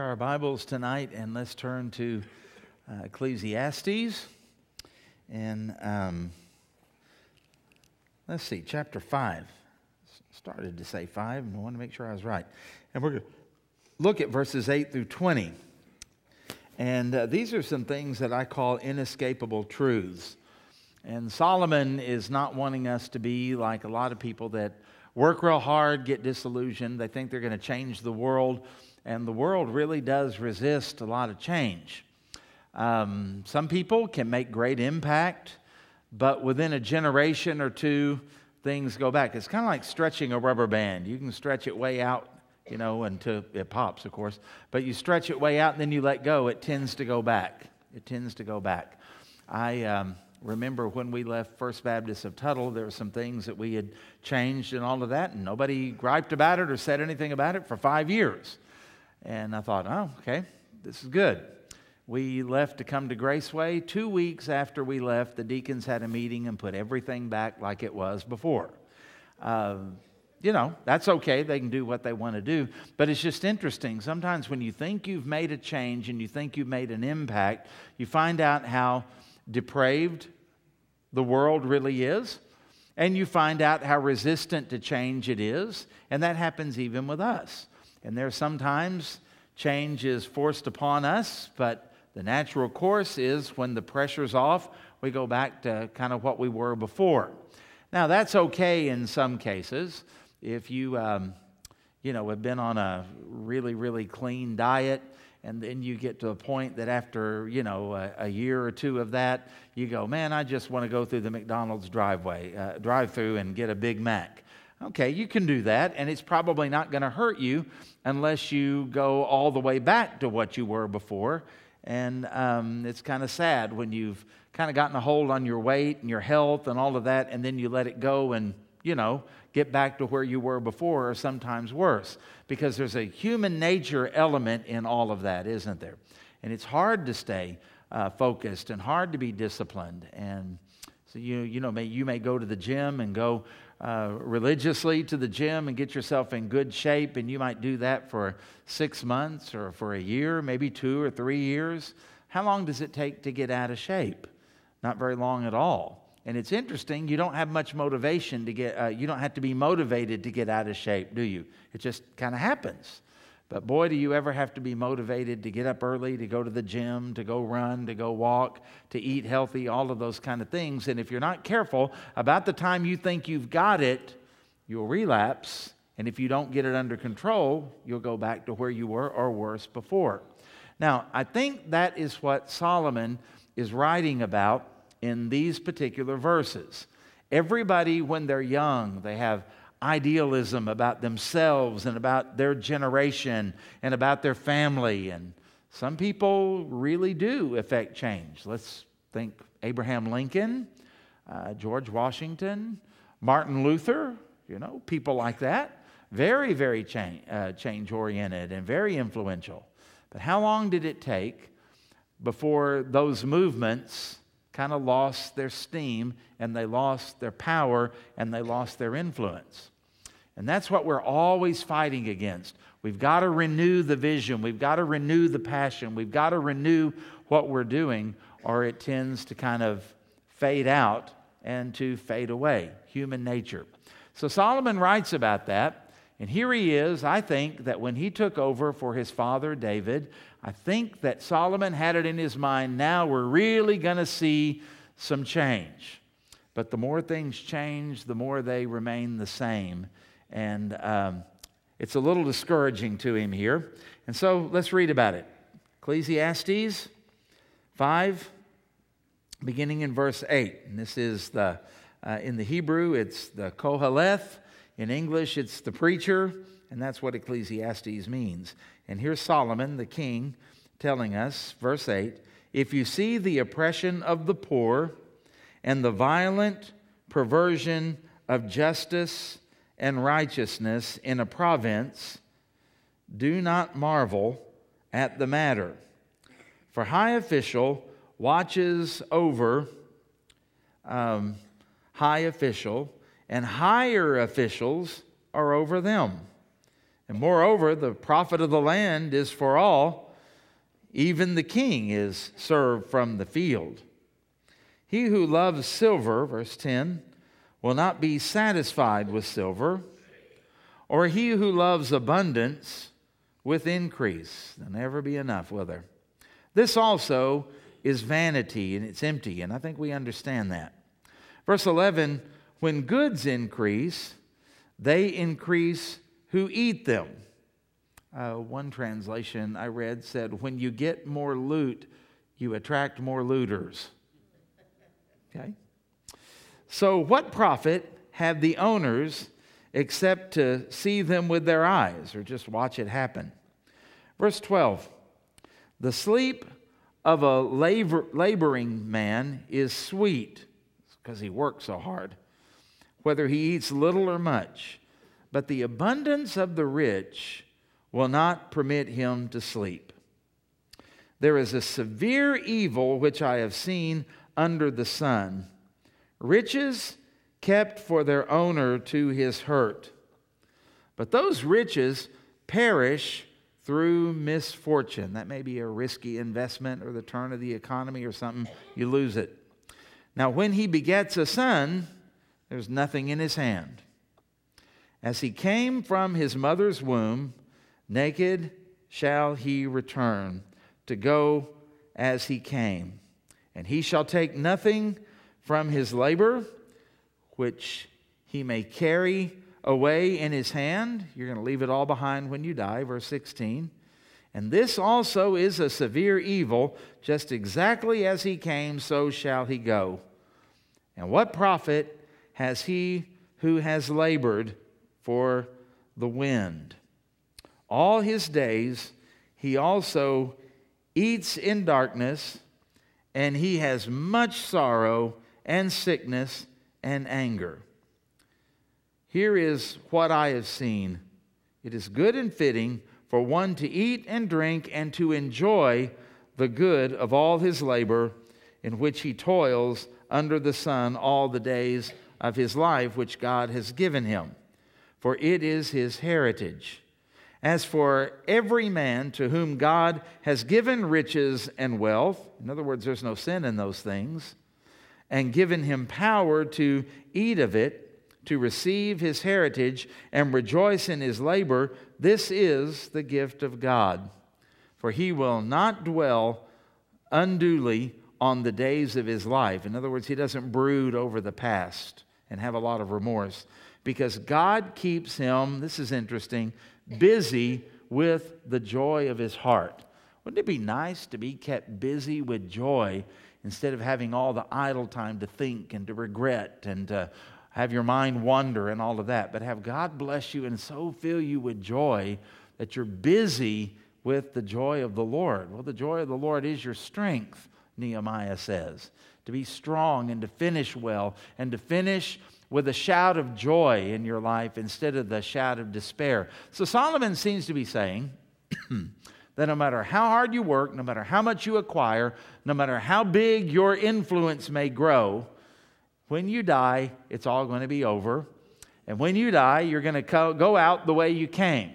our Bibles tonight and let's turn to uh, Ecclesiastes. And um, let's see, chapter 5. Started to say 5 and I want to make sure I was right. And we're going to look at verses 8 through 20. And uh, these are some things that I call inescapable truths. And Solomon is not wanting us to be like a lot of people that work real hard, get disillusioned. They think they're going to change the world and the world really does resist a lot of change. Um, some people can make great impact, but within a generation or two, things go back. It's kind of like stretching a rubber band. You can stretch it way out, you know, until it pops, of course, but you stretch it way out and then you let go, it tends to go back. It tends to go back. I um, remember when we left First Baptist of Tuttle, there were some things that we had changed and all of that, and nobody griped about it or said anything about it for five years. And I thought, oh, okay, this is good. We left to come to Graceway. Two weeks after we left, the deacons had a meeting and put everything back like it was before. Uh, you know, that's okay. They can do what they want to do. But it's just interesting. Sometimes when you think you've made a change and you think you've made an impact, you find out how depraved the world really is. And you find out how resistant to change it is. And that happens even with us. And there's sometimes change is forced upon us, but the natural course is when the pressure's off, we go back to kind of what we were before. Now, that's okay in some cases. If you, um, you know, have been on a really, really clean diet, and then you get to a point that after, you know, a, a year or two of that, you go, man, I just want to go through the McDonald's driveway, uh, drive-through and get a Big Mac. Okay, you can do that, and it's probably not going to hurt you unless you go all the way back to what you were before. And um, it's kind of sad when you've kind of gotten a hold on your weight and your health and all of that, and then you let it go and, you know, get back to where you were before, or sometimes worse, because there's a human nature element in all of that, isn't there? And it's hard to stay uh, focused and hard to be disciplined. And so you, you know, may, you may go to the gym and go uh, religiously to the gym and get yourself in good shape, and you might do that for six months or for a year, maybe two or three years. How long does it take to get out of shape? Not very long at all. And it's interesting, you don't have much motivation to get, uh, you don't have to be motivated to get out of shape, do you? It just kind of happens. But boy, do you ever have to be motivated to get up early, to go to the gym, to go run, to go walk, to eat healthy, all of those kind of things. And if you're not careful, about the time you think you've got it, you'll relapse. And if you don't get it under control, you'll go back to where you were or worse before. Now, I think that is what Solomon is writing about in these particular verses. Everybody, when they're young, they have idealism about themselves and about their generation and about their family. And some people really do affect change. Let's think Abraham Lincoln, uh, George Washington, Martin Luther, you know, people like that. Very, very change, uh, change oriented and very influential. But how long did it take before those movements kind of lost their steam and they lost their power and they lost their influence? And that's what we're always fighting against. We've got to renew the vision. We've got to renew the passion. We've got to renew what we're doing, or it tends to kind of fade out and to fade away. Human nature. So Solomon writes about that. And here he is. I think that when he took over for his father David, I think that Solomon had it in his mind now we're really going to see some change. But the more things change, the more they remain the same. And um, it's a little discouraging to him here. And so let's read about it. Ecclesiastes 5, beginning in verse 8. And this is the, uh, in the Hebrew, it's the Koheleth. In English, it's the preacher. And that's what Ecclesiastes means. And here's Solomon, the king, telling us, verse 8 If you see the oppression of the poor and the violent perversion of justice and righteousness in a province, do not marvel at the matter. For high official watches over um, high official, and higher officials are over them. And moreover, the profit of the land is for all. Even the king is served from the field. He who loves silver, verse 10, will not be satisfied with silver, or he who loves abundance with increase. There'll never be enough, will there? This also is vanity and it's empty, and I think we understand that. Verse 11 when goods increase, they increase who eat them. Uh, one translation I read said, When you get more loot, you attract more looters. Okay? So, what profit have the owners except to see them with their eyes or just watch it happen? Verse 12 The sleep of a labor, laboring man is sweet because he works so hard, whether he eats little or much. But the abundance of the rich will not permit him to sleep. There is a severe evil which I have seen under the sun riches kept for their owner to his hurt. But those riches perish through misfortune. That may be a risky investment or the turn of the economy or something. You lose it. Now, when he begets a son, there's nothing in his hand. As he came from his mother's womb, naked shall he return to go as he came. And he shall take nothing from his labor, which he may carry away in his hand. You're going to leave it all behind when you die, verse 16. And this also is a severe evil, just exactly as he came, so shall he go. And what profit has he who has labored for the wind? All his days he also eats in darkness, and he has much sorrow and sickness and anger. Here is what I have seen it is good and fitting for one to eat and drink and to enjoy the good of all his labor in which he toils under the sun all the days of his life which God has given him, for it is his heritage. As for every man to whom God has given riches and wealth, in other words, there's no sin in those things, and given him power to eat of it, to receive his heritage and rejoice in his labor, this is the gift of God. For he will not dwell unduly on the days of his life. In other words, he doesn't brood over the past and have a lot of remorse because God keeps him, this is interesting, busy with the joy of his heart. Wouldn't it be nice to be kept busy with joy instead of having all the idle time to think and to regret and to have your mind wander and all of that, but have God bless you and so fill you with joy that you're busy with the joy of the Lord. Well, the joy of the Lord is your strength, Nehemiah says. To be strong and to finish well and to finish with a shout of joy in your life instead of the shout of despair. So Solomon seems to be saying that no matter how hard you work, no matter how much you acquire, no matter how big your influence may grow, when you die, it's all going to be over. And when you die, you're going to go out the way you came.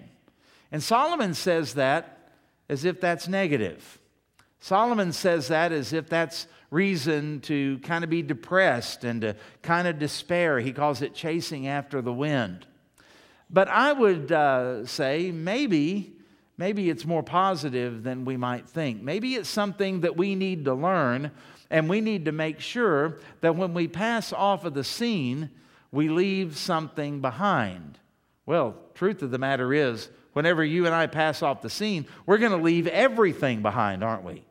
And Solomon says that as if that's negative. Solomon says that as if that's reason to kind of be depressed and to kind of despair. He calls it chasing after the wind. But I would uh, say maybe, maybe it's more positive than we might think. Maybe it's something that we need to learn and we need to make sure that when we pass off of the scene, we leave something behind. Well, truth of the matter is, whenever you and I pass off the scene, we're going to leave everything behind, aren't we?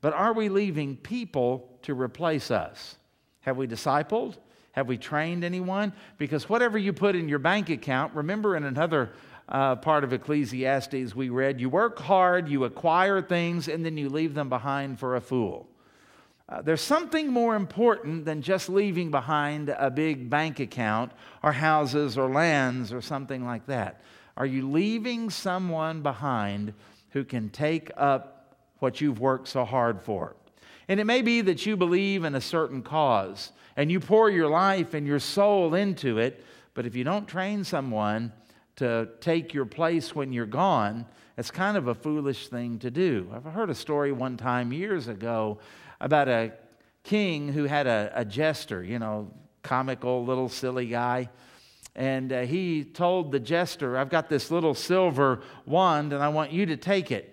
But are we leaving people to replace us? Have we discipled? Have we trained anyone? Because whatever you put in your bank account, remember in another uh, part of Ecclesiastes we read, you work hard, you acquire things, and then you leave them behind for a fool. Uh, there's something more important than just leaving behind a big bank account or houses or lands or something like that. Are you leaving someone behind who can take up what you've worked so hard for? And it may be that you believe in a certain cause and you pour your life and your soul into it, but if you don't train someone, to take your place when you're gone, it's kind of a foolish thing to do. I've heard a story one time years ago about a king who had a, a jester, you know, comical little silly guy. And uh, he told the jester, I've got this little silver wand and I want you to take it.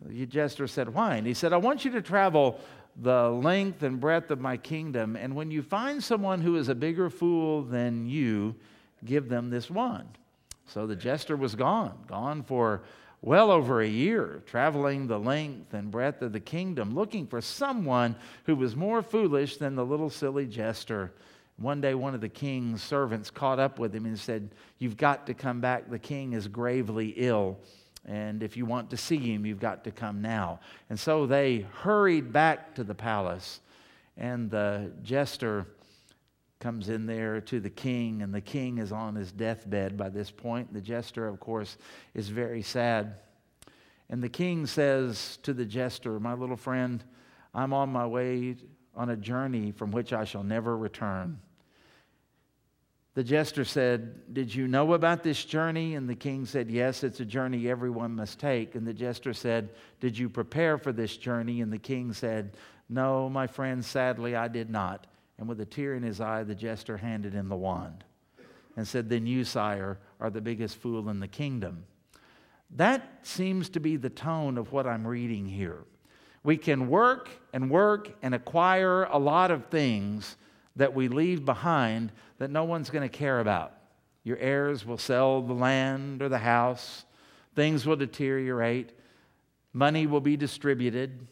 The jester said, Why? And he said, I want you to travel the length and breadth of my kingdom. And when you find someone who is a bigger fool than you, give them this wand. So the jester was gone, gone for well over a year, traveling the length and breadth of the kingdom, looking for someone who was more foolish than the little silly jester. One day, one of the king's servants caught up with him and said, You've got to come back. The king is gravely ill. And if you want to see him, you've got to come now. And so they hurried back to the palace. And the jester comes in there to the king, and the king is on his deathbed by this point. The jester, of course, is very sad. And the king says to the jester, My little friend, I'm on my way on a journey from which I shall never return. The jester said, Did you know about this journey? And the king said, Yes, it's a journey everyone must take. And the jester said, Did you prepare for this journey? And the king said, No, my friend, sadly, I did not. And with a tear in his eye, the jester handed him the wand and said, Then you, sire, are the biggest fool in the kingdom. That seems to be the tone of what I'm reading here. We can work and work and acquire a lot of things that we leave behind that no one's going to care about. Your heirs will sell the land or the house, things will deteriorate, money will be distributed.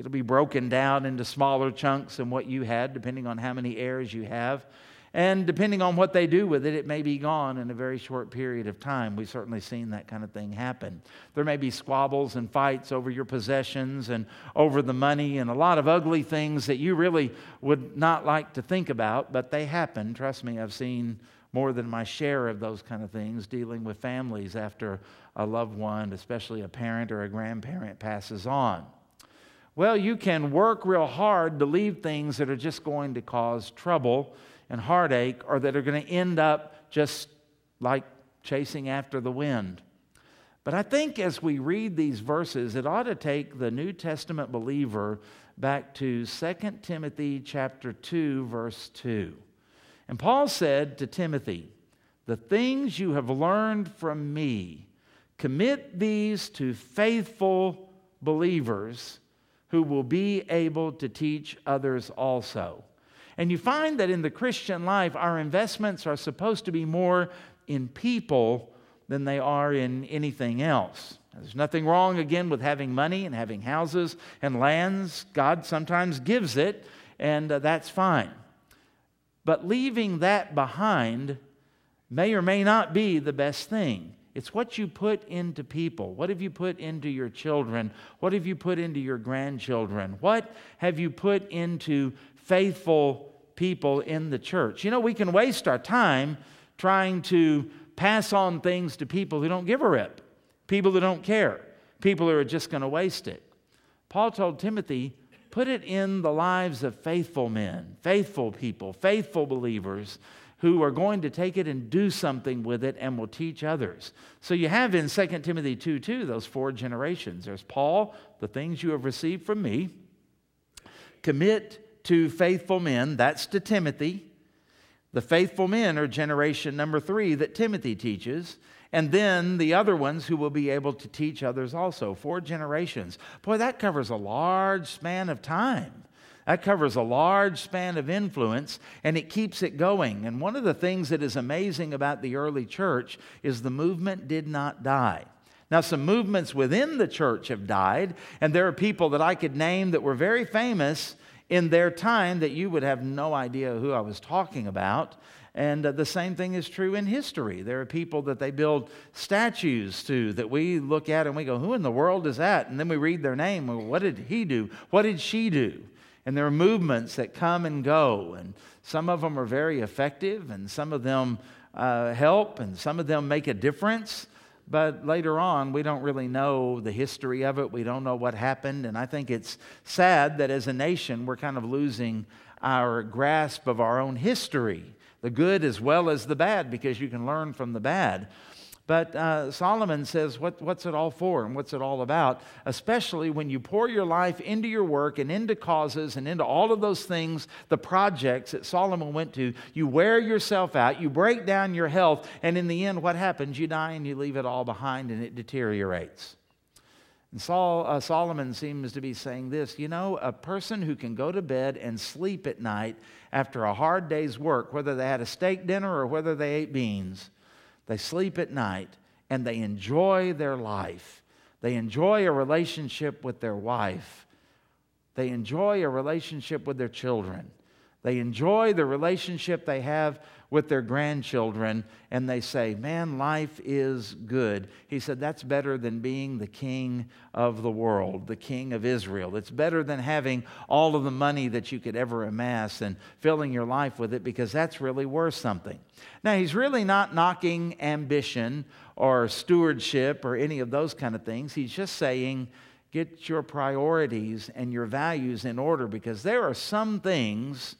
It'll be broken down into smaller chunks than what you had, depending on how many heirs you have. And depending on what they do with it, it may be gone in a very short period of time. We've certainly seen that kind of thing happen. There may be squabbles and fights over your possessions and over the money and a lot of ugly things that you really would not like to think about, but they happen. Trust me, I've seen more than my share of those kind of things dealing with families after a loved one, especially a parent or a grandparent, passes on. Well, you can work real hard to leave things that are just going to cause trouble and heartache or that are going to end up just like chasing after the wind. But I think as we read these verses, it ought to take the New Testament believer back to 2 Timothy chapter 2 verse 2. And Paul said to Timothy, "The things you have learned from me, commit these to faithful believers who will be able to teach others also." And you find that in the Christian life, our investments are supposed to be more in people than they are in anything else. There's nothing wrong, again, with having money and having houses and lands. God sometimes gives it, and uh, that's fine. But leaving that behind may or may not be the best thing. It's what you put into people. What have you put into your children? What have you put into your grandchildren? What have you put into faithful people in the church. You know, we can waste our time trying to pass on things to people who don't give a rip, people who don't care, people who are just going to waste it. Paul told Timothy, put it in the lives of faithful men, faithful people, faithful believers who are going to take it and do something with it and will teach others. So you have in 2 Timothy 2 2 those four generations. There's Paul, the things you have received from me, commit to faithful men. That's to Timothy. The faithful men are generation number three that Timothy teaches. And then the other ones who will be able to teach others also. Four generations. Boy, that covers a large span of time. That covers a large span of influence and it keeps it going. And one of the things that is amazing about the early church is the movement did not die. Now, some movements within the church have died, and there are people that I could name that were very famous in their time that you would have no idea who I was talking about. And uh, the same thing is true in history. There are people that they build statues to that we look at and we go, Who in the world is that? And then we read their name. Well, what did he do? What did she do? And there are movements that come and go. And some of them are very effective, and some of them uh, help, and some of them make a difference. But later on, we don't really know the history of it. We don't know what happened. And I think it's sad that as a nation, we're kind of losing our grasp of our own history, the good as well as the bad, because you can learn from the bad. But uh, Solomon says, what, What's it all for and what's it all about? Especially when you pour your life into your work and into causes and into all of those things, the projects that Solomon went to, you wear yourself out, you break down your health, and in the end, what happens? You die and you leave it all behind and it deteriorates. And Saul, uh, Solomon seems to be saying this you know, a person who can go to bed and sleep at night after a hard day's work, whether they had a steak dinner or whether they ate beans, they sleep at night and they enjoy their life. They enjoy a relationship with their wife. They enjoy a relationship with their children. They enjoy the relationship they have with their grandchildren and they say, Man, life is good. He said, That's better than being the king of the world, the king of Israel. It's better than having all of the money that you could ever amass and filling your life with it because that's really worth something. Now, he's really not knocking ambition or stewardship or any of those kind of things. He's just saying, Get your priorities and your values in order because there are some things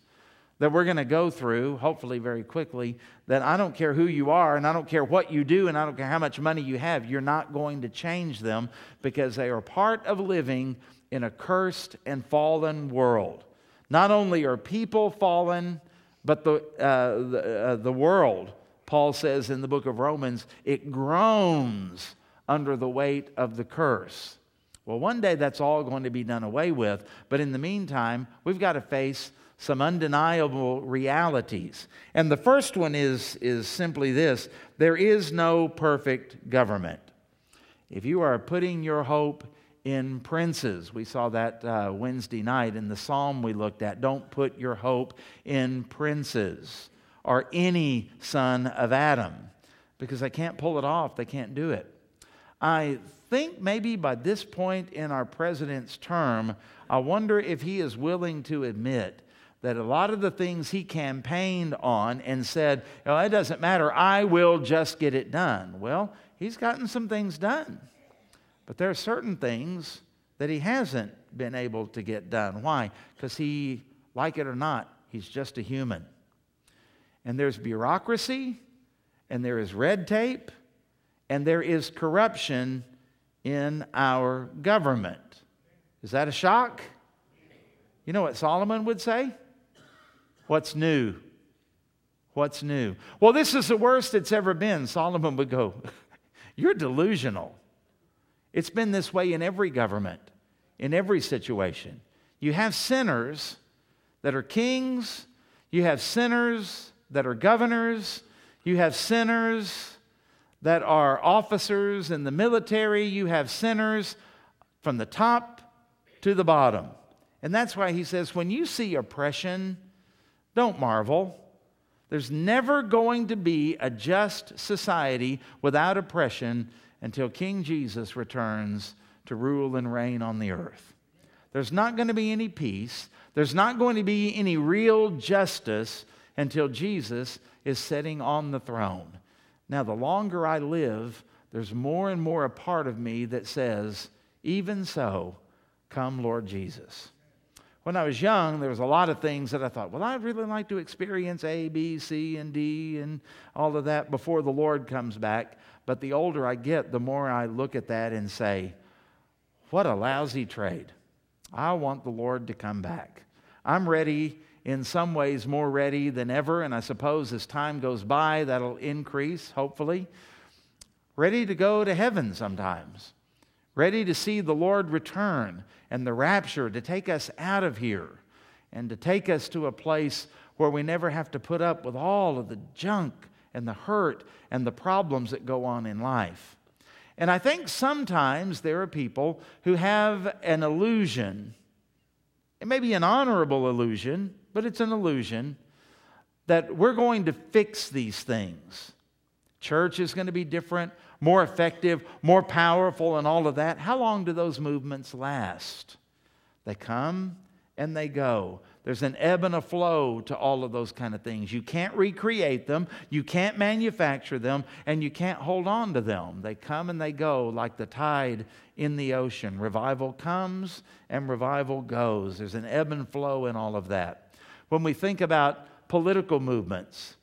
that we're going to go through, hopefully very quickly, that I don't care who you are and I don't care what you do and I don't care how much money you have, you're not going to change them because they are part of living in a cursed and fallen world. Not only are people fallen, but the, uh, the, uh, the world, Paul says in the book of Romans, it groans under the weight of the curse. Well, one day that's all going to be done away with, but in the meantime, we've got to face some undeniable realities. And the first one is, is simply this there is no perfect government. If you are putting your hope in princes, we saw that uh, Wednesday night in the psalm we looked at. Don't put your hope in princes or any son of Adam because they can't pull it off, they can't do it. I think maybe by this point in our president's term, I wonder if he is willing to admit that a lot of the things he campaigned on and said, oh, it doesn't matter, I will just get it done. Well, he's gotten some things done. But there are certain things that he hasn't been able to get done. Why? Because he, like it or not, he's just a human. And there's bureaucracy, and there is red tape, and there is corruption in our government. Is that a shock? You know what Solomon would say? What's new? What's new? Well, this is the worst it's ever been. Solomon would go, You're delusional. It's been this way in every government, in every situation. You have sinners that are kings, you have sinners that are governors, you have sinners that are officers in the military, you have sinners from the top to the bottom. And that's why he says, when you see oppression, don't marvel. There's never going to be a just society without oppression until King Jesus returns to rule and reign on the earth. There's not going to be any peace. There's not going to be any real justice until Jesus is sitting on the throne. Now, the longer I live, there's more and more a part of me that says, Even so, come, Lord Jesus when I was young, there was a lot of things that I thought, well, I'd really like to experience A, B, C, and D and all of that before the Lord comes back. But the older I get, the more I look at that and say, what a lousy trade. I want the Lord to come back. I'm ready, in some ways, more ready than ever, and I suppose as time goes by, that'll increase, hopefully. Ready to go to heaven sometimes ready to see the Lord return and the rapture to take us out of here and to take us to a place where we never have to put up with all of the junk and the hurt and the problems that go on in life. And I think sometimes there are people who have an illusion. It may be an honorable illusion, but it's an illusion that we're going to fix these things. Church is going to be different more effective, more powerful, and all of that. How long do those movements last? They come and they go. There's an ebb and a flow to all of those kind of things. You can't recreate them, you can't manufacture them, and you can't hold on to them. They come and they go like the tide in the ocean. Revival comes and revival goes. There's an ebb and flow in all of that. When we think about political movements,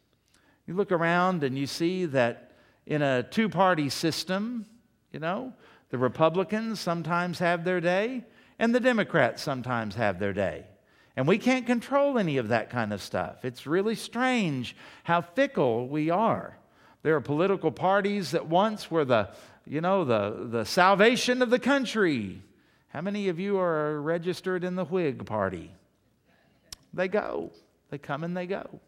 you look around and you see that in a two party system, you know. The Republicans sometimes have their day, and the Democrats sometimes have their day. And we can't control any of that kind of stuff. It's really strange how fickle we are. There are political parties that once were the, you know, the, the salvation of the country. How many of you are registered in the Whig Party? They go. They come and they go.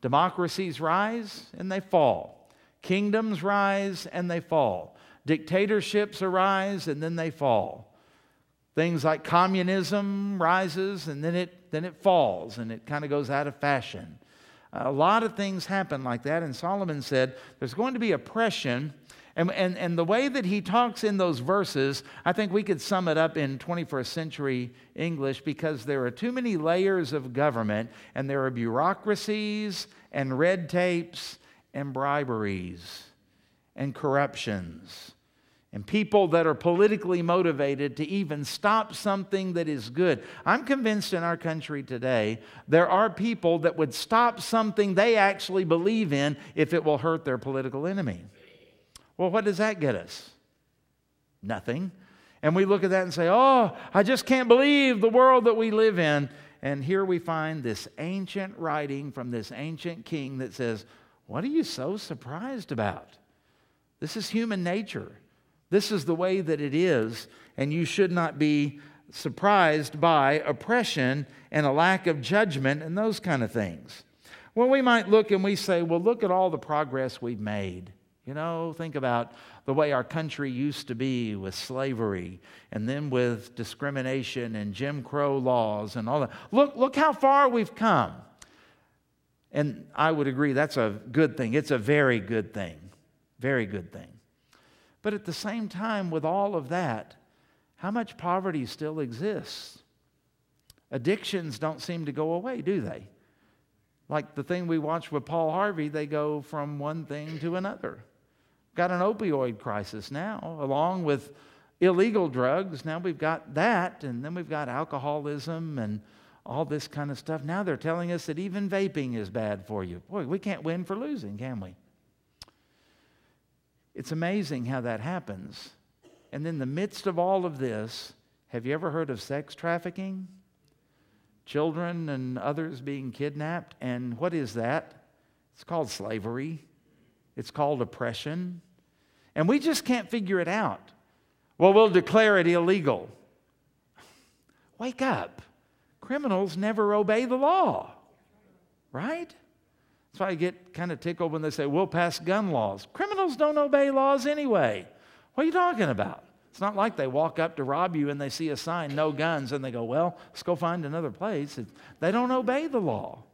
Democracies rise and they fall. Kingdoms rise and they fall. Dictatorships arise and then they fall. Things like communism rises and then it, then it falls and it kind of goes out of fashion. A lot of things happen like that, and Solomon said there's going to be oppression. And, and, and the way that he talks in those verses, I think we could sum it up in 21st century English because there are too many layers of government, and there are bureaucracies and red tapes and briberies and corruptions and people that are politically motivated to even stop something that is good. I'm convinced in our country today there are people that would stop something they actually believe in if it will hurt their political enemy. Well, what does that get us? Nothing. And we look at that and say, oh, I just can't believe the world that we live in. And here we find this ancient writing from this ancient king that says, What are you so surprised about? This is human nature. This is the way that it is, and you should not be surprised by oppression and a lack of judgment and those kind of things. Well, we might look and we say, well, look at all the progress we've made. You know, think about the way our country used to be with slavery and then with discrimination and Jim Crow laws and all that. Look, look how far we've come. And I would agree that's a good thing. It's a very good thing. Very good thing. But at the same time, with all of that, how much poverty still exists? Addictions don't seem to go away, do they? Like the thing we watched with Paul Harvey, they go from one thing to another. Got an opioid crisis now, along with illegal drugs. Now we've got that, and then we've got alcoholism and all this kind of stuff. Now they're telling us that even vaping is bad for you. Boy, we can't win for losing, can we? It's amazing how that happens. And in the midst of all of this, have you ever heard of sex trafficking? Children and others being kidnapped. And what is that? It's called slavery, it's called oppression. And we just can't figure it out. Well, we'll declare it illegal. Wake up. Criminals never obey the law, right? That's why I get kind of tickled when they say, we'll pass gun laws. Criminals don't obey laws anyway. What are you talking about? It's not like they walk up to rob you and they see a sign, no guns, and they go, well, let's go find another place. They don't obey the law.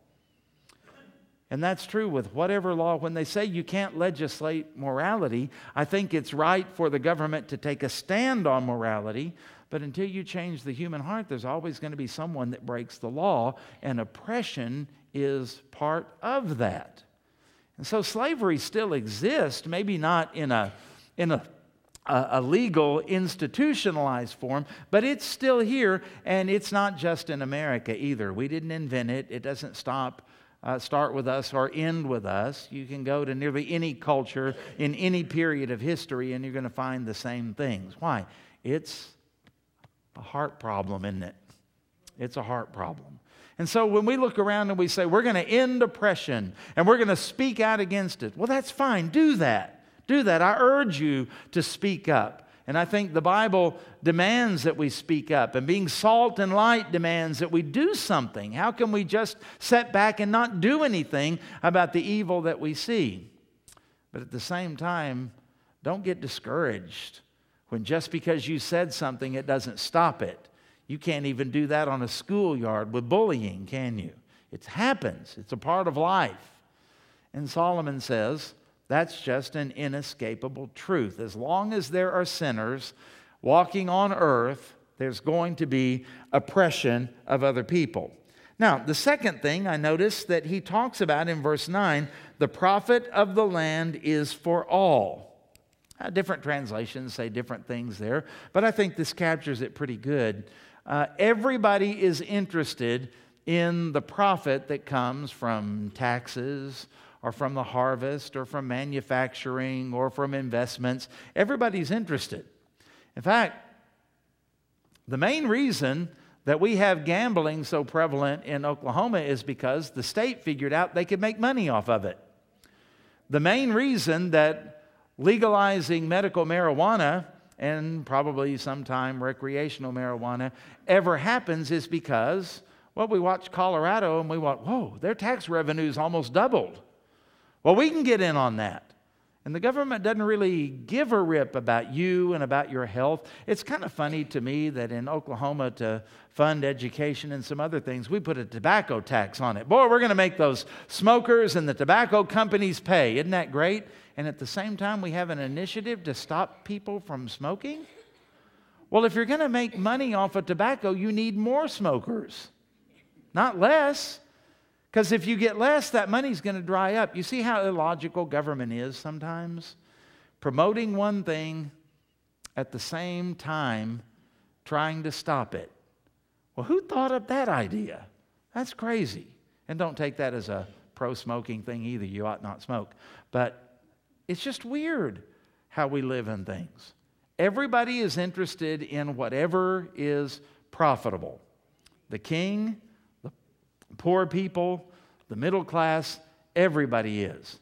And that's true with whatever law. When they say you can't legislate morality, I think it's right for the government to take a stand on morality. But until you change the human heart, there's always going to be someone that breaks the law, and oppression is part of that. And so slavery still exists, maybe not in a, in a, a, legal, institutionalized form, but it's still here, and it's not just in America either. We didn't invent it, it doesn't stop. Uh, start with us or end with us. You can go to nearly any culture in any period of history and you're going to find the same things. Why? It's a heart problem, isn't it? It's a heart problem. And so when we look around and we say, we're going to end oppression and we're going to speak out against it, well, that's fine. Do that. Do that. I urge you to speak up. And I think the Bible demands that we speak up, and being salt and light demands that we do something. How can we just sit back and not do anything about the evil that we see? But at the same time, don't get discouraged when just because you said something, it doesn't stop it. You can't even do that on a schoolyard with bullying, can you? It happens, it's a part of life. And Solomon says that's just an inescapable truth. As long as there are sinners walking on earth, there's going to be oppression of other people. Now, the second thing I notice that he talks about in verse 9 the profit of the land is for all. Uh, different translations say different things there, but I think this captures it pretty good. Uh, everybody is interested in the profit that comes from taxes or from the harvest or from manufacturing or from investments. Everybody's interested. In fact, the main reason that we have gambling so prevalent in Oklahoma is because the state figured out they could make money off of it. The main reason that legalizing medical marijuana and probably sometime recreational marijuana ever happens is because, well, we watch Colorado and we want, whoa, their tax revenues almost doubled. Well, we can get in on that. And the government doesn't really give a rip about you and about your health. It's kind of funny to me that in Oklahoma, to fund education and some other things, we put a tobacco tax on it. Boy, we're going to make those smokers and the tobacco companies pay. Isn't that great? And at the same time, we have an initiative to stop people from smoking? Well, if you're going to make money off of tobacco, you need more smokers, not less. Because if you get less, that money's going to dry up. You see how illogical government is sometimes? Promoting one thing at the same time trying to stop it. Well, who thought up that idea? That's crazy. And don't take that as a pro smoking thing either. You ought not smoke. But it's just weird how we live in things. Everybody is interested in whatever is profitable. The king the poor people, the middle class, everybody is.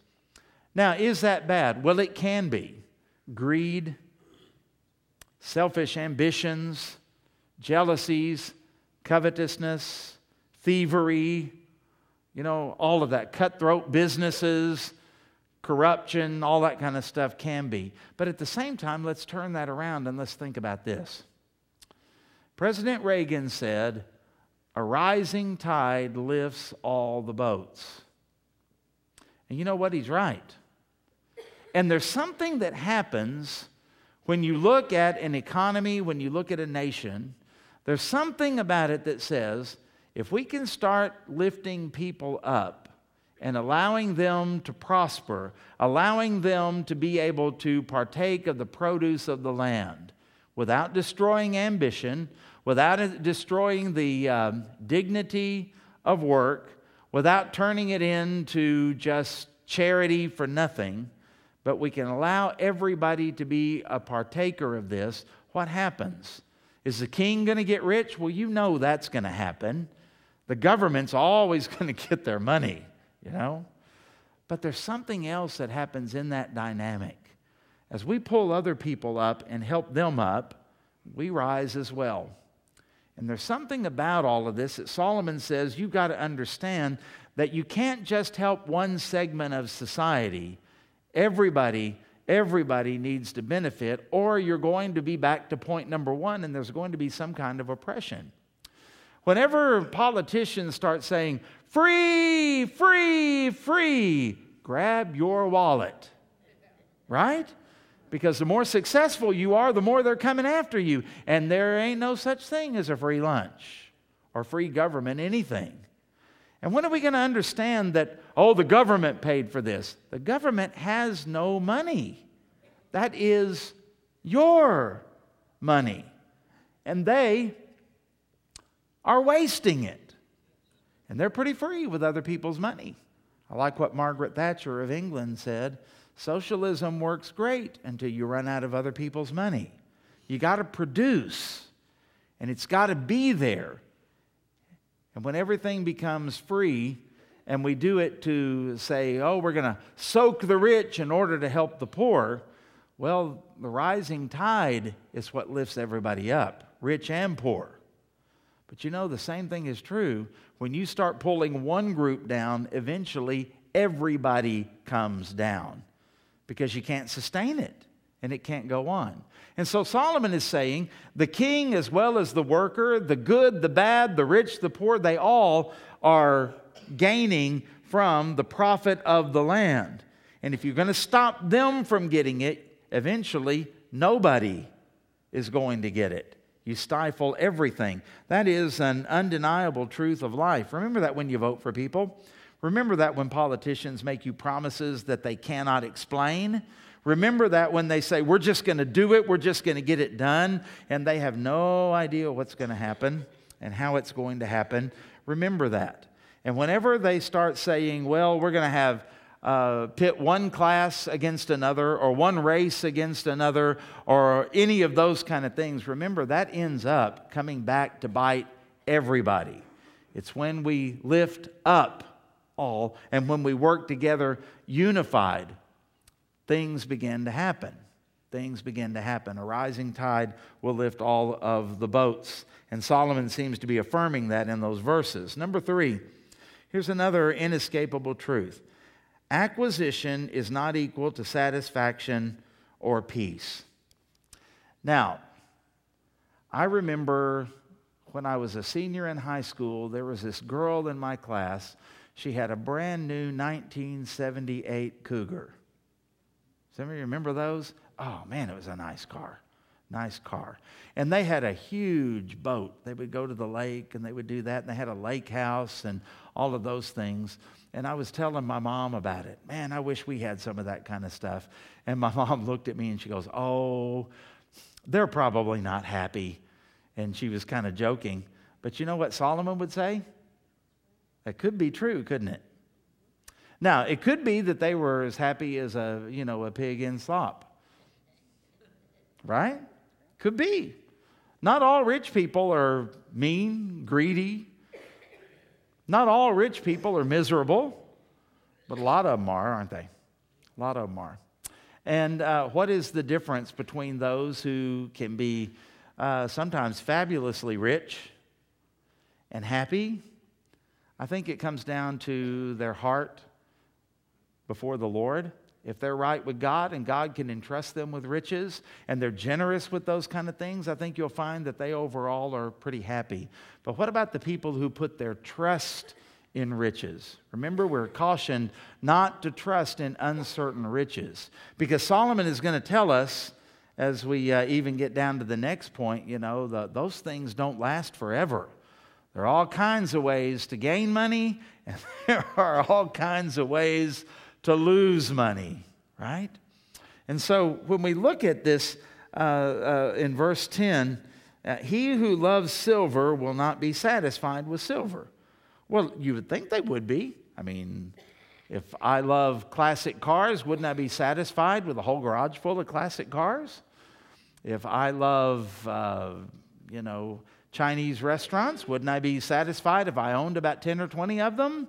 Now, is that bad? Well, it can be. Greed, selfish ambitions, jealousies, covetousness, thievery, you know, all of that, cutthroat businesses, corruption, all that kind of stuff can be. But at the same time, let's turn that around and let's think about this. President Reagan said, a rising tide lifts all the boats. And you know what? He's right. And there's something that happens when you look at an economy, when you look at a nation, there's something about it that says if we can start lifting people up and allowing them to prosper, allowing them to be able to partake of the produce of the land without destroying ambition, without destroying the um, dignity of work, without turning it into just charity for nothing, but we can allow everybody to be a partaker of this, what happens? Is the king going to get rich? Well, you know that's going to happen. The government's always going to get their money, you know? But there's something else that happens in that dynamic. As we pull other people up and help them up, we rise as well. And there's something about all of this that Solomon says you've got to understand that you can't just help one segment of society. Everybody, everybody needs to benefit, or you're going to be back to point number one and there's going to be some kind of oppression. Whenever politicians start saying, free, free, free, grab your wallet, right? Because the more successful you are, the more they're coming after you. And there ain't no such thing as a free lunch or free government, anything. And when are we going to understand that, oh, the government paid for this? The government has no money. That is your money. And they are wasting it. And they're pretty free with other people's money. I like what Margaret Thatcher of England said. Socialism works great until you run out of other people's money. You got to produce, and it's got to be there. And when everything becomes free, and we do it to say, oh, we're going to soak the rich in order to help the poor, well, the rising tide is what lifts everybody up, rich and poor. But you know, the same thing is true. When you start pulling one group down, eventually everybody comes down because you can't sustain it and it can't go on. And so Solomon is saying the king, as well as the worker, the good, the bad, the rich, the poor, they all are gaining from the profit of the land. And if you're going to stop them from getting it, eventually nobody is going to get it. You stifle everything. That is an undeniable truth of life. Remember that when you vote for people. Remember that when politicians make you promises that they cannot explain. Remember that when they say, we're just going to do it, we're just going to get it done, and they have no idea what's going to happen and how it's going to happen. Remember that. And whenever they start saying, well, we're going to have uh, pit one class against another or one race against another or any of those kind of things, remember that ends up coming back to bite everybody. It's when we lift up all and when we work together unified, things begin to happen. Things begin to happen. A rising tide will lift all of the boats. And Solomon seems to be affirming that in those verses. Number three, here's another inescapable truth acquisition is not equal to satisfaction or peace. Now, I remember when I was a senior in high school, there was this girl in my class. She had a brand new 1978 Cougar. Some of you remember those? Oh man, it was a nice car. Nice car. And they had a huge boat. They would go to the lake and they would do that. And they had a lake house and all of those things. And I was telling my mom about it. Man, I wish we had some of that kind of stuff. And my mom looked at me and she goes, Oh, they're probably not happy. And she was kind of joking. But you know what Solomon would say? That could be true, couldn't it? Now, it could be that they were as happy as a, you know, a pig in slop. Right? Could be. Not all rich people are mean, greedy. Not all rich people are miserable, but a lot of them are, aren't they? A lot of them are. And uh, what is the difference between those who can be uh, sometimes fabulously rich and happy? I think it comes down to their heart before the Lord if they're right with God and God can entrust them with riches and they're generous with those kind of things, I think you'll find that they overall are pretty happy. But what about the people who put their trust in riches? Remember, we're cautioned not to trust in uncertain riches because Solomon is going to tell us. As we uh, even get down to the next point, you know, the, those things don't last forever. There are all kinds of ways to gain money, and there are all kinds of ways to lose money, right? And so when we look at this uh, uh, in verse 10, uh, he who loves silver will not be satisfied with silver. Well, you would think they would be. I mean, if I love classic cars, wouldn't I be satisfied with a whole garage full of classic cars? If I love, uh, you know, Chinese restaurants, wouldn't I be satisfied if I owned about 10 or 20 of them?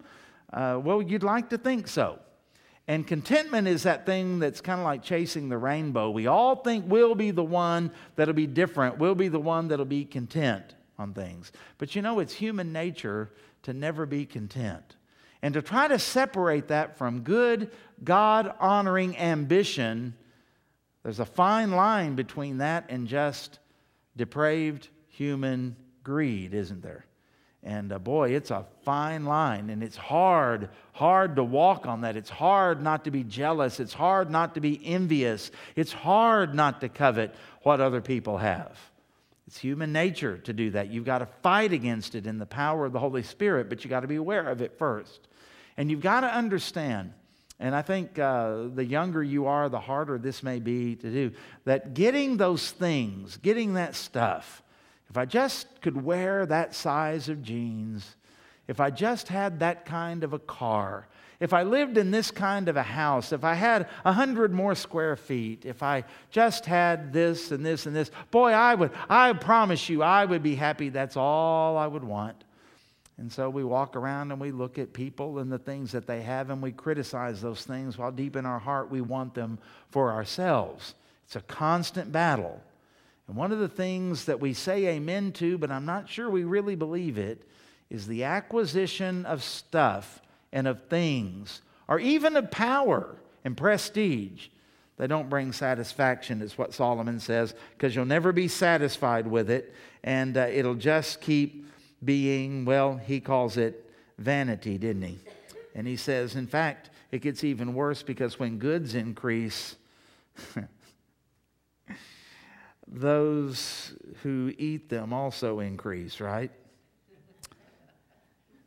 Uh, well, you'd like to think so. And contentment is that thing that's kind of like chasing the rainbow. We all think we'll be the one that'll be different, we'll be the one that'll be content on things. But you know, it's human nature to never be content. And to try to separate that from good, God honoring ambition, there's a fine line between that and just depraved human greed, isn't there? And uh, boy, it's a fine line, and it's hard, hard to walk on that. It's hard not to be jealous. It's hard not to be envious. It's hard not to covet what other people have. It's human nature to do that. You've got to fight against it in the power of the Holy Spirit, but you've got to be aware of it first. And you've got to understand, and I think uh, the younger you are, the harder this may be to do, that getting those things, getting that stuff, if I just could wear that size of jeans, if I just had that kind of a car, if I lived in this kind of a house, if I had a hundred more square feet, if I just had this and this and this, boy, I would, I promise you, I would be happy. That's all I would want. And so we walk around and we look at people and the things that they have and we criticize those things while deep in our heart we want them for ourselves. It's a constant battle. And one of the things that we say amen to, but I'm not sure we really believe it, is the acquisition of stuff and of things, or even of power and prestige. They don't bring satisfaction, is what Solomon says, because you'll never be satisfied with it, and uh, it'll just keep being, well, he calls it vanity, didn't he? And he says, in fact, it gets even worse because when goods increase, those who eat them also increase, right?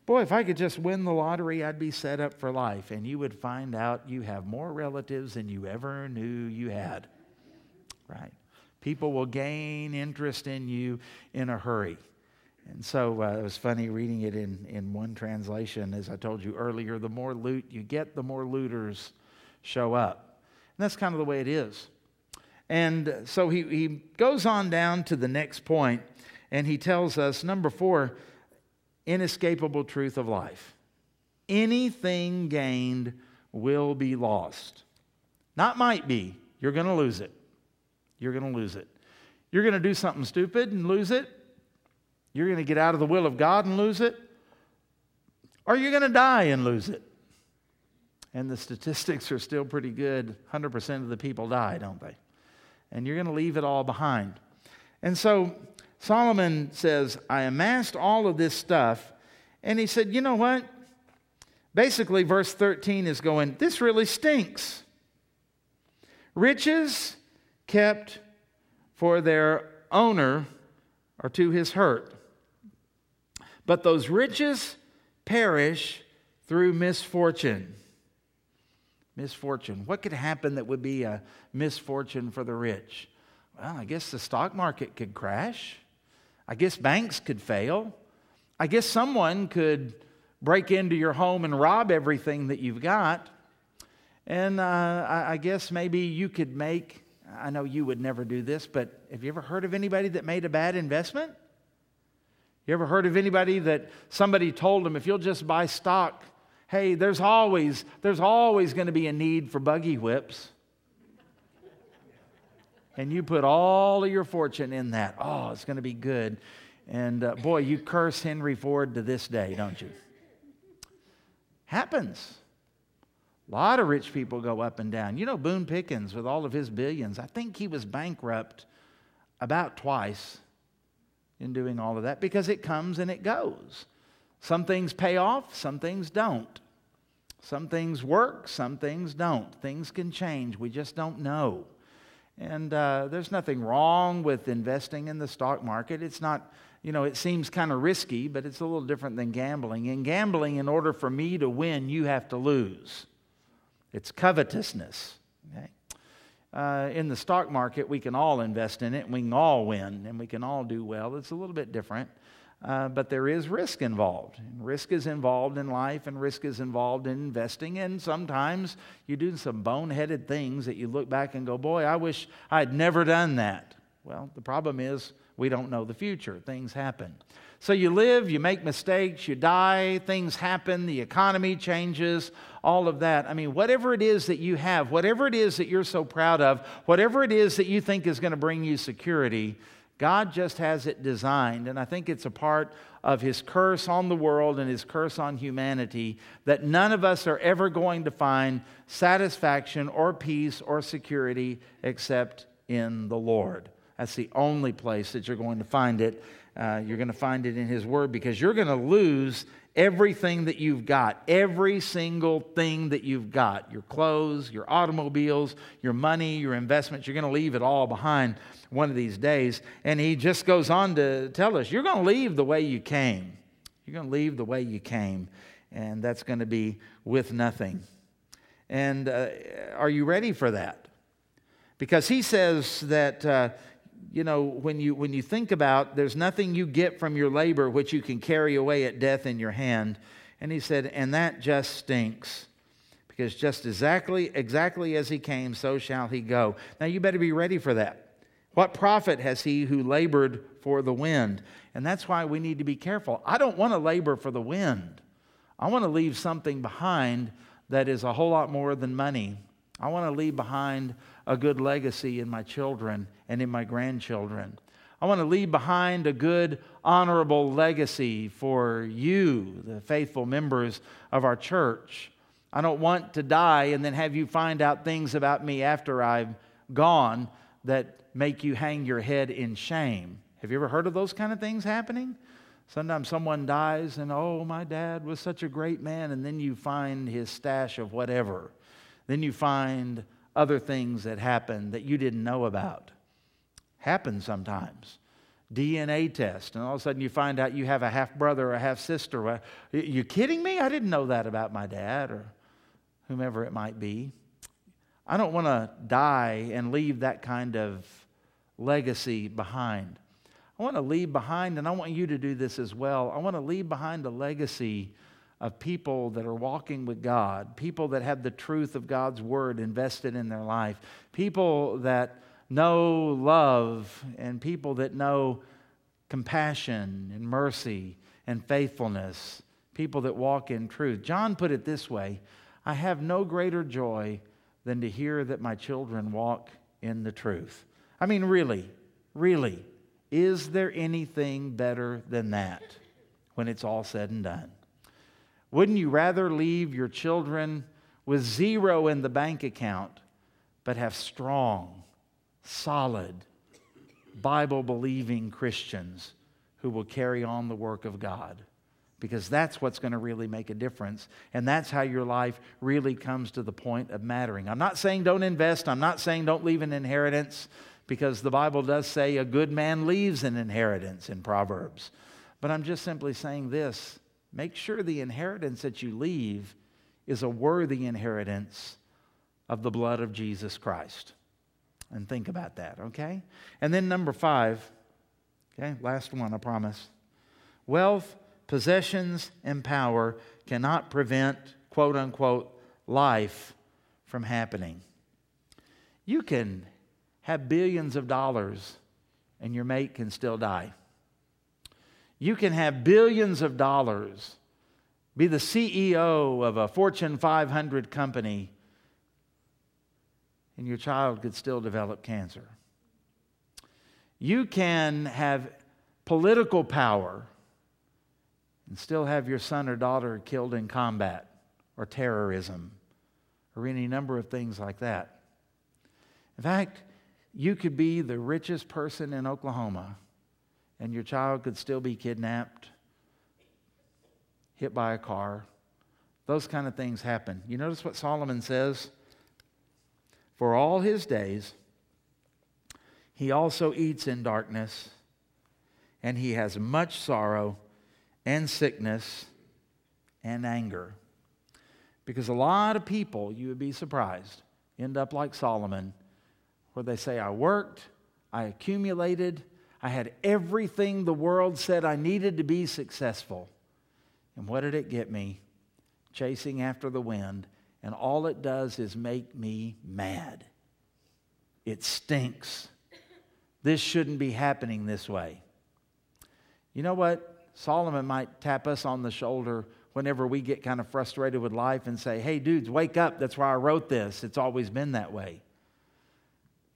Boy, if I could just win the lottery, I'd be set up for life. And you would find out you have more relatives than you ever knew you had. Right? People will gain interest in you in a hurry. And so uh, it was funny reading it in, in one translation. As I told you earlier, the more loot you get, the more looters show up. And that's kind of the way it is. And so he, he goes on down to the next point, and he tells us number four, inescapable truth of life. Anything gained will be lost. Not might be, you're going to lose it. You're going to lose it. You're going to do something stupid and lose it. You're going to get out of the will of God and lose it. Or you're going to die and lose it. And the statistics are still pretty good. 100% of the people die, don't they? And you're going to leave it all behind. And so Solomon says, I amassed all of this stuff. And he said, You know what? Basically, verse 13 is going, This really stinks. Riches kept for their owner are to his hurt. But those riches perish through misfortune. Misfortune. What could happen that would be a misfortune for the rich? Well, I guess the stock market could crash. I guess banks could fail. I guess someone could break into your home and rob everything that you've got. And uh, I guess maybe you could make, I know you would never do this, but have you ever heard of anybody that made a bad investment? You ever heard of anybody that somebody told them, if you'll just buy stock, hey, there's always, there's always going to be a need for buggy whips. and you put all of your fortune in that. Oh, it's going to be good. And uh, boy, you curse Henry Ford to this day, don't you? Happens. A lot of rich people go up and down. You know, Boone Pickens, with all of his billions, I think he was bankrupt about twice in doing all of that because it comes and it goes. Some things pay off, some things don't. Some things work, some things don't. Things can change. We just don't know. And uh, there's nothing wrong with investing in the stock market. It's not, you know, it seems kind of risky, but it's a little different than gambling. In gambling, in order for me to win, you have to lose. It's covetousness. Okay? Uh, in the stock market, we can all invest in it and we can all win and we can all do well. It's a little bit different, uh, but there is risk involved. And risk is involved in life and risk is involved in investing. And sometimes you do some boneheaded things that you look back and go, Boy, I wish I'd never done that. Well, the problem is we don't know the future, things happen. So you live, you make mistakes, you die, things happen, the economy changes, all of that. I mean, whatever it is that you have, whatever it is that you're so proud of, whatever it is that you think is going to bring you security, God just has it designed. And I think it's a part of His curse on the world and His curse on humanity that none of us are ever going to find satisfaction or peace or security except in the Lord. That's the only place that you're going to find it. Uh, you're going to find it in His Word because you're going to lose everything that you've got, every single thing that you've got your clothes, your automobiles, your money, your investments. You're going to leave it all behind one of these days. And He just goes on to tell us you're going to leave the way you came. You're going to leave the way you came, and that's going to be with nothing. And uh, are you ready for that? Because He says that. Uh, you know, when you, when you think about there's nothing you get from your labor which you can carry away at death in your hand. And he said, and that just stinks. Because just exactly, exactly as he came, so shall he go. Now you better be ready for that. What profit has he who labored for the wind? And that's why we need to be careful. I don't want to labor for the wind. I want to leave something behind that is a whole lot more than money. I want to leave behind a good legacy in my children and in my grandchildren. I want to leave behind a good, honorable legacy for you, the faithful members of our church. I don't want to die and then have you find out things about me after I've gone that make you hang your head in shame. Have you ever heard of those kind of things happening? Sometimes someone dies and, oh, my dad was such a great man, and then you find his stash of whatever. Then you find other things that happen that you didn't know about. Happen sometimes. DNA test, and all of a sudden you find out you have a half brother or a half sister. Are you kidding me? I didn't know that about my dad or whomever it might be. I don't want to die and leave that kind of legacy behind. I want to leave behind, and I want you to do this as well. I want to leave behind a legacy of people that are walking with God, people that have the truth of God's word invested in their life, people that know love, and people that know compassion and mercy and faithfulness, people that walk in truth. John put it this way I have no greater joy than to hear that my children walk in the truth. I mean, really, really, is there anything better than that when it's all said and done? Wouldn't you rather leave your children with zero in the bank account, but have strong, solid, Bible believing Christians who will carry on the work of God? Because that's what's going to really make a difference. And that's how your life really comes to the point of mattering. I'm not saying don't invest, I'm not saying don't leave an inheritance, because the Bible does say a good man leaves an inheritance in Proverbs. But I'm just simply saying this Make sure the inheritance that you leave is a worthy inheritance of the blood of Jesus Christ. And think about that, okay? And then number five, okay, last one, I promise. Wealth, possessions, and power cannot prevent, quote unquote, life from happening. You can have billions of dollars and your mate can still die. You can have billions of dollars, be the CEO of a Fortune 500 company, and your child could still develop cancer. You can have political power and still have your son or daughter killed in combat or terrorism or any number of things like that. In fact, you could be the richest person in Oklahoma and your child could still be kidnapped, hit by a car. Those kind of things happen. You notice what Solomon says? For all his days, he also eats in darkness, and he has much sorrow and sickness and anger. Because a lot of people, you would be surprised, end up like Solomon, where they say, I worked, I accumulated, I had everything the world said I needed to be successful. And what did it get me? Chasing after the wind. And all it does is make me mad. It stinks. This shouldn't be happening this way. You know what? Solomon might tap us on the shoulder whenever we get kind of frustrated with life and say, hey, dudes, wake up. That's why I wrote this. It's always been that way.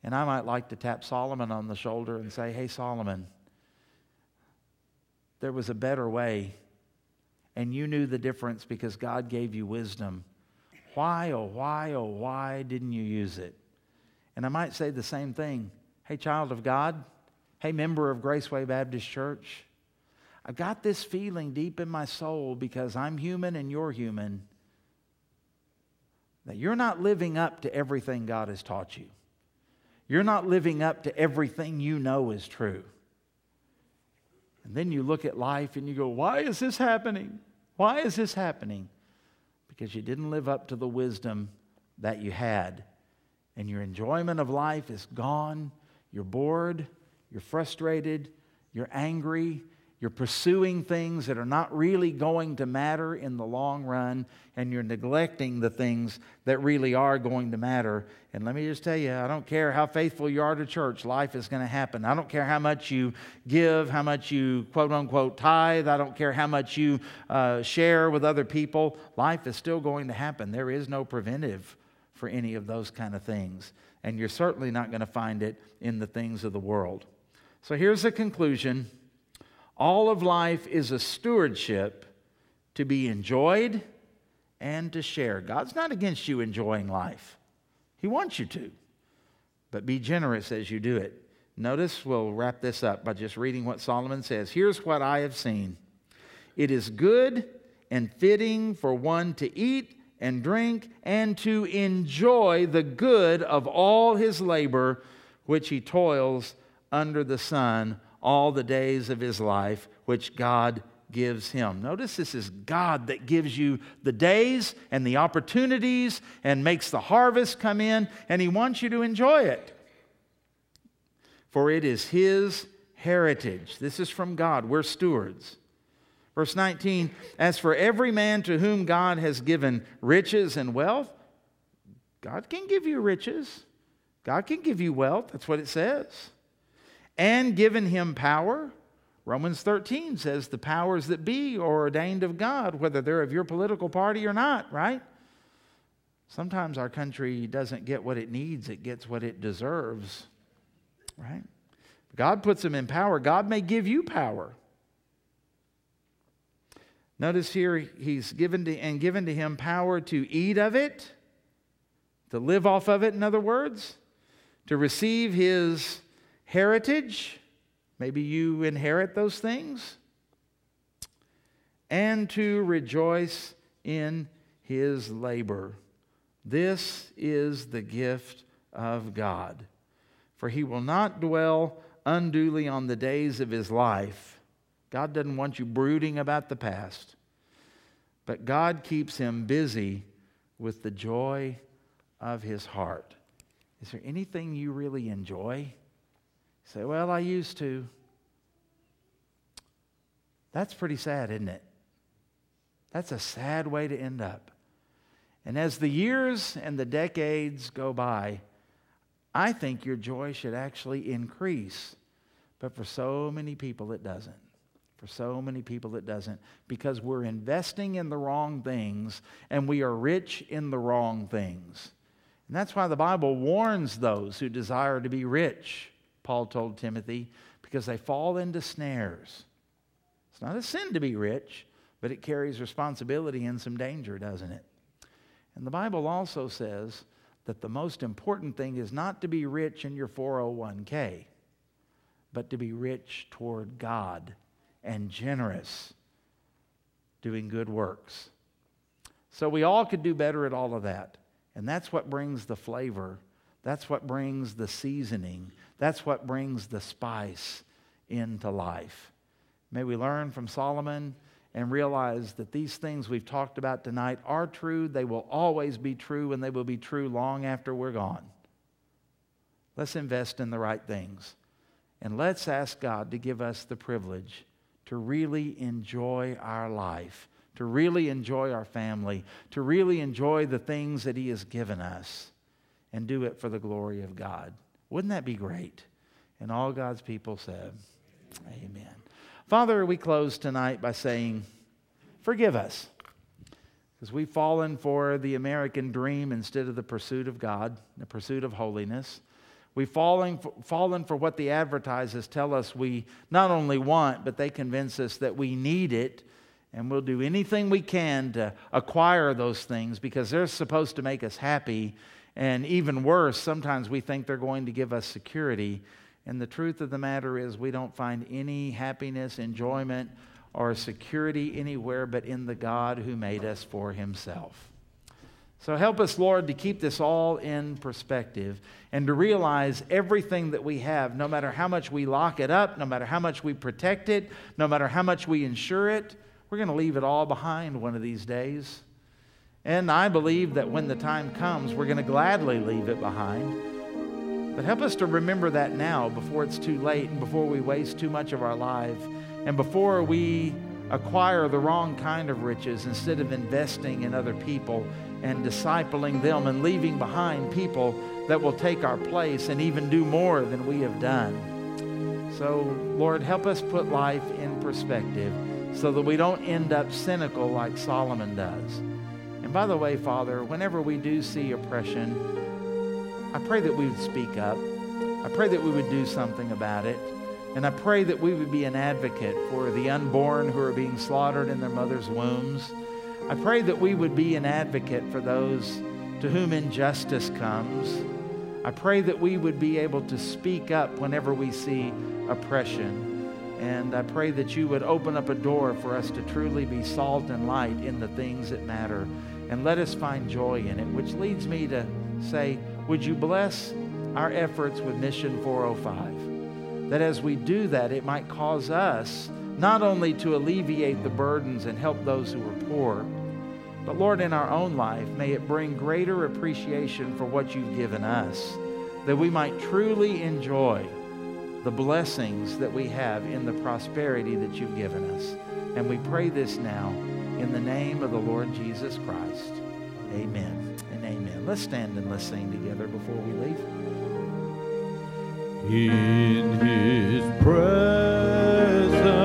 And I might like to tap Solomon on the shoulder and say, Hey, Solomon, there was a better way, and you knew the difference because God gave you wisdom. Why, oh, why, oh, why didn't you use it? And I might say the same thing. Hey, child of God, hey, member of Graceway Baptist Church, I've got this feeling deep in my soul because I'm human and you're human that you're not living up to everything God has taught you. You're not living up to everything you know is true. And then you look at life and you go, Why is this happening? Why is this happening? Because you didn't live up to the wisdom that you had. And your enjoyment of life is gone. You're bored. You're frustrated. You're angry. You're pursuing things that are not really going to matter in the long run, and you're neglecting the things that really are going to matter. And let me just tell you, I don't care how faithful you are to church, life is going to happen. I don't care how much you give, how much you quote unquote tithe, I don't care how much you uh, share with other people. Life is still going to happen. There is no preventive for any of those kind of things. And you're certainly not going to find it in the things of the world. So here's the conclusion all of life is a stewardship to be enjoyed and to share. God's not against you enjoying life, He wants you to. But be generous as you do it. Notice, we'll wrap this up by just reading what Solomon says. Here's what I have seen it is good and fitting for one to eat and drink and to enjoy the good of all his labor which he toils under the sun all the days of his life, which God gives him. Notice this is God that gives you the days and the opportunities and makes the harvest come in, and he wants you to enjoy it. For it is his heritage. This is from God. We're stewards. Verse 19 As for every man to whom God has given riches and wealth, God can give you riches. God can give you wealth. That's what it says. And given him power. Romans 13 says the powers that be are ordained of God, whether they're of your political party or not, right? Sometimes our country doesn't get what it needs, it gets what it deserves, right? God puts them in power. God may give you power. Notice here, he's given to, and given to him power to eat of it, to live off of it, in other words, to receive his heritage. Maybe you inherit those things. And to rejoice in his labor. This is the gift of God. For he will not dwell unduly on the days of his life. God doesn't want you brooding about the past, but God keeps him busy with the joy of his heart. Is there anything you really enjoy? Say, Well, I used to. That's pretty sad, isn't it? That's a sad way to end up. And as the years and the decades go by, I think your joy should actually increase. But for so many people, it doesn't. For so many people, it doesn't. Because we're investing in the wrong things and we are rich in the wrong things. And that's why the Bible warns those who desire to be rich, Paul told Timothy, because they fall into snares. It's not a sin to be rich, but it carries responsibility and some danger, doesn't it? And the Bible also says that the most important thing is not to be rich in your 401k, but to be rich toward God and generous, doing good works. So we all could do better at all of that. And that's what brings the flavor. That's what brings the seasoning. That's what brings the spice into life. May we learn from Solomon and realize that these things we've talked about tonight are true. They will always be true, and they will be true long after we're gone. Let's invest in the right things. And let's ask God to give us the privilege to really enjoy our life, to really enjoy our family, to really enjoy the things that He has given us, and do it for the glory of God. Wouldn't that be great? And all God's people said, Amen. Father, we close tonight by saying, Forgive us. Because we've fallen for the American dream instead of the pursuit of God, the pursuit of holiness. We've fallen for, fallen for what the advertisers tell us we not only want, but they convince us that we need it. And we'll do anything we can to acquire those things because they're supposed to make us happy. And even worse, sometimes we think they're going to give us security. And the truth of the matter is, we don't find any happiness, enjoyment, or security anywhere but in the God who made us for himself. So help us, Lord, to keep this all in perspective and to realize everything that we have, no matter how much we lock it up, no matter how much we protect it, no matter how much we insure it, we're going to leave it all behind one of these days. And I believe that when the time comes, we're going to gladly leave it behind. But help us to remember that now before it's too late and before we waste too much of our life and before we acquire the wrong kind of riches instead of investing in other people and discipling them and leaving behind people that will take our place and even do more than we have done. So, Lord, help us put life in perspective so that we don't end up cynical like Solomon does. And by the way, Father, whenever we do see oppression, I pray that we would speak up. I pray that we would do something about it. And I pray that we would be an advocate for the unborn who are being slaughtered in their mother's wombs. I pray that we would be an advocate for those to whom injustice comes. I pray that we would be able to speak up whenever we see oppression. And I pray that you would open up a door for us to truly be salt and light in the things that matter. And let us find joy in it, which leads me to say, would you bless our efforts with Mission 405? That as we do that, it might cause us not only to alleviate the burdens and help those who are poor, but Lord, in our own life, may it bring greater appreciation for what you've given us, that we might truly enjoy the blessings that we have in the prosperity that you've given us. And we pray this now in the name of the Lord Jesus Christ. Amen and amen. Let's stand and let's sing together before we leave. In his presence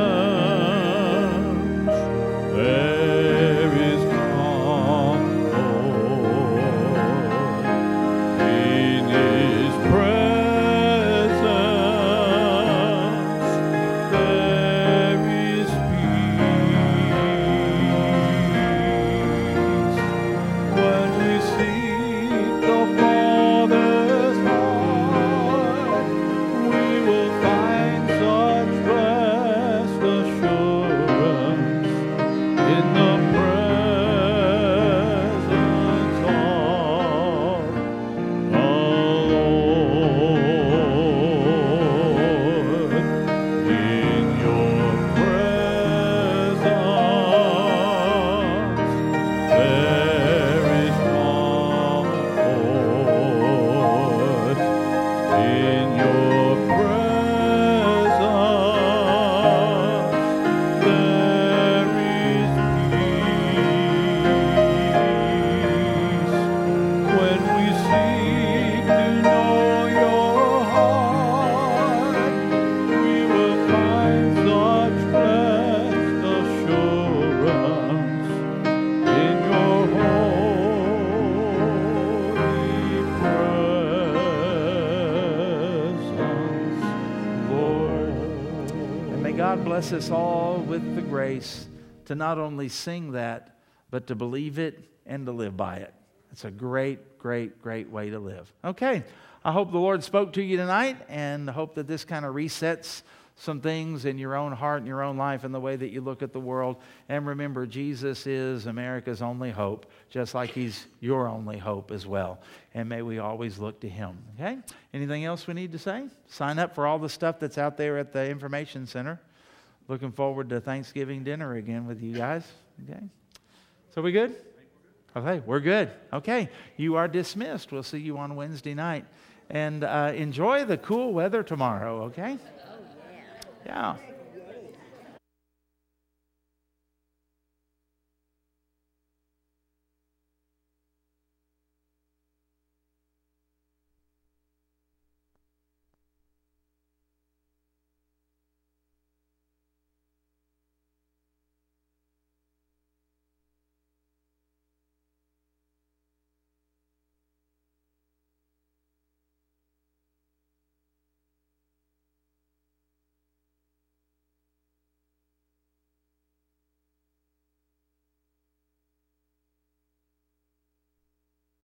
bless us all with the grace to not only sing that, but to believe it and to live by it. It's a great, great, great way to live. Okay. I hope the Lord spoke to you tonight and hope that this kind of resets some things in your own heart and your own life and the way that you look at the world. And remember, Jesus is America's only hope, just like He's your only hope as well. And may we always look to Him. Okay? Anything else we need to say? Sign up for all the stuff that's out there at the Information Center. Looking forward to Thanksgiving dinner again with you guys. Okay? So we good? Okay, we're good. Okay, you are dismissed. We'll see you on Wednesday night. And uh, enjoy the cool weather tomorrow, okay? Oh, yeah. Yeah.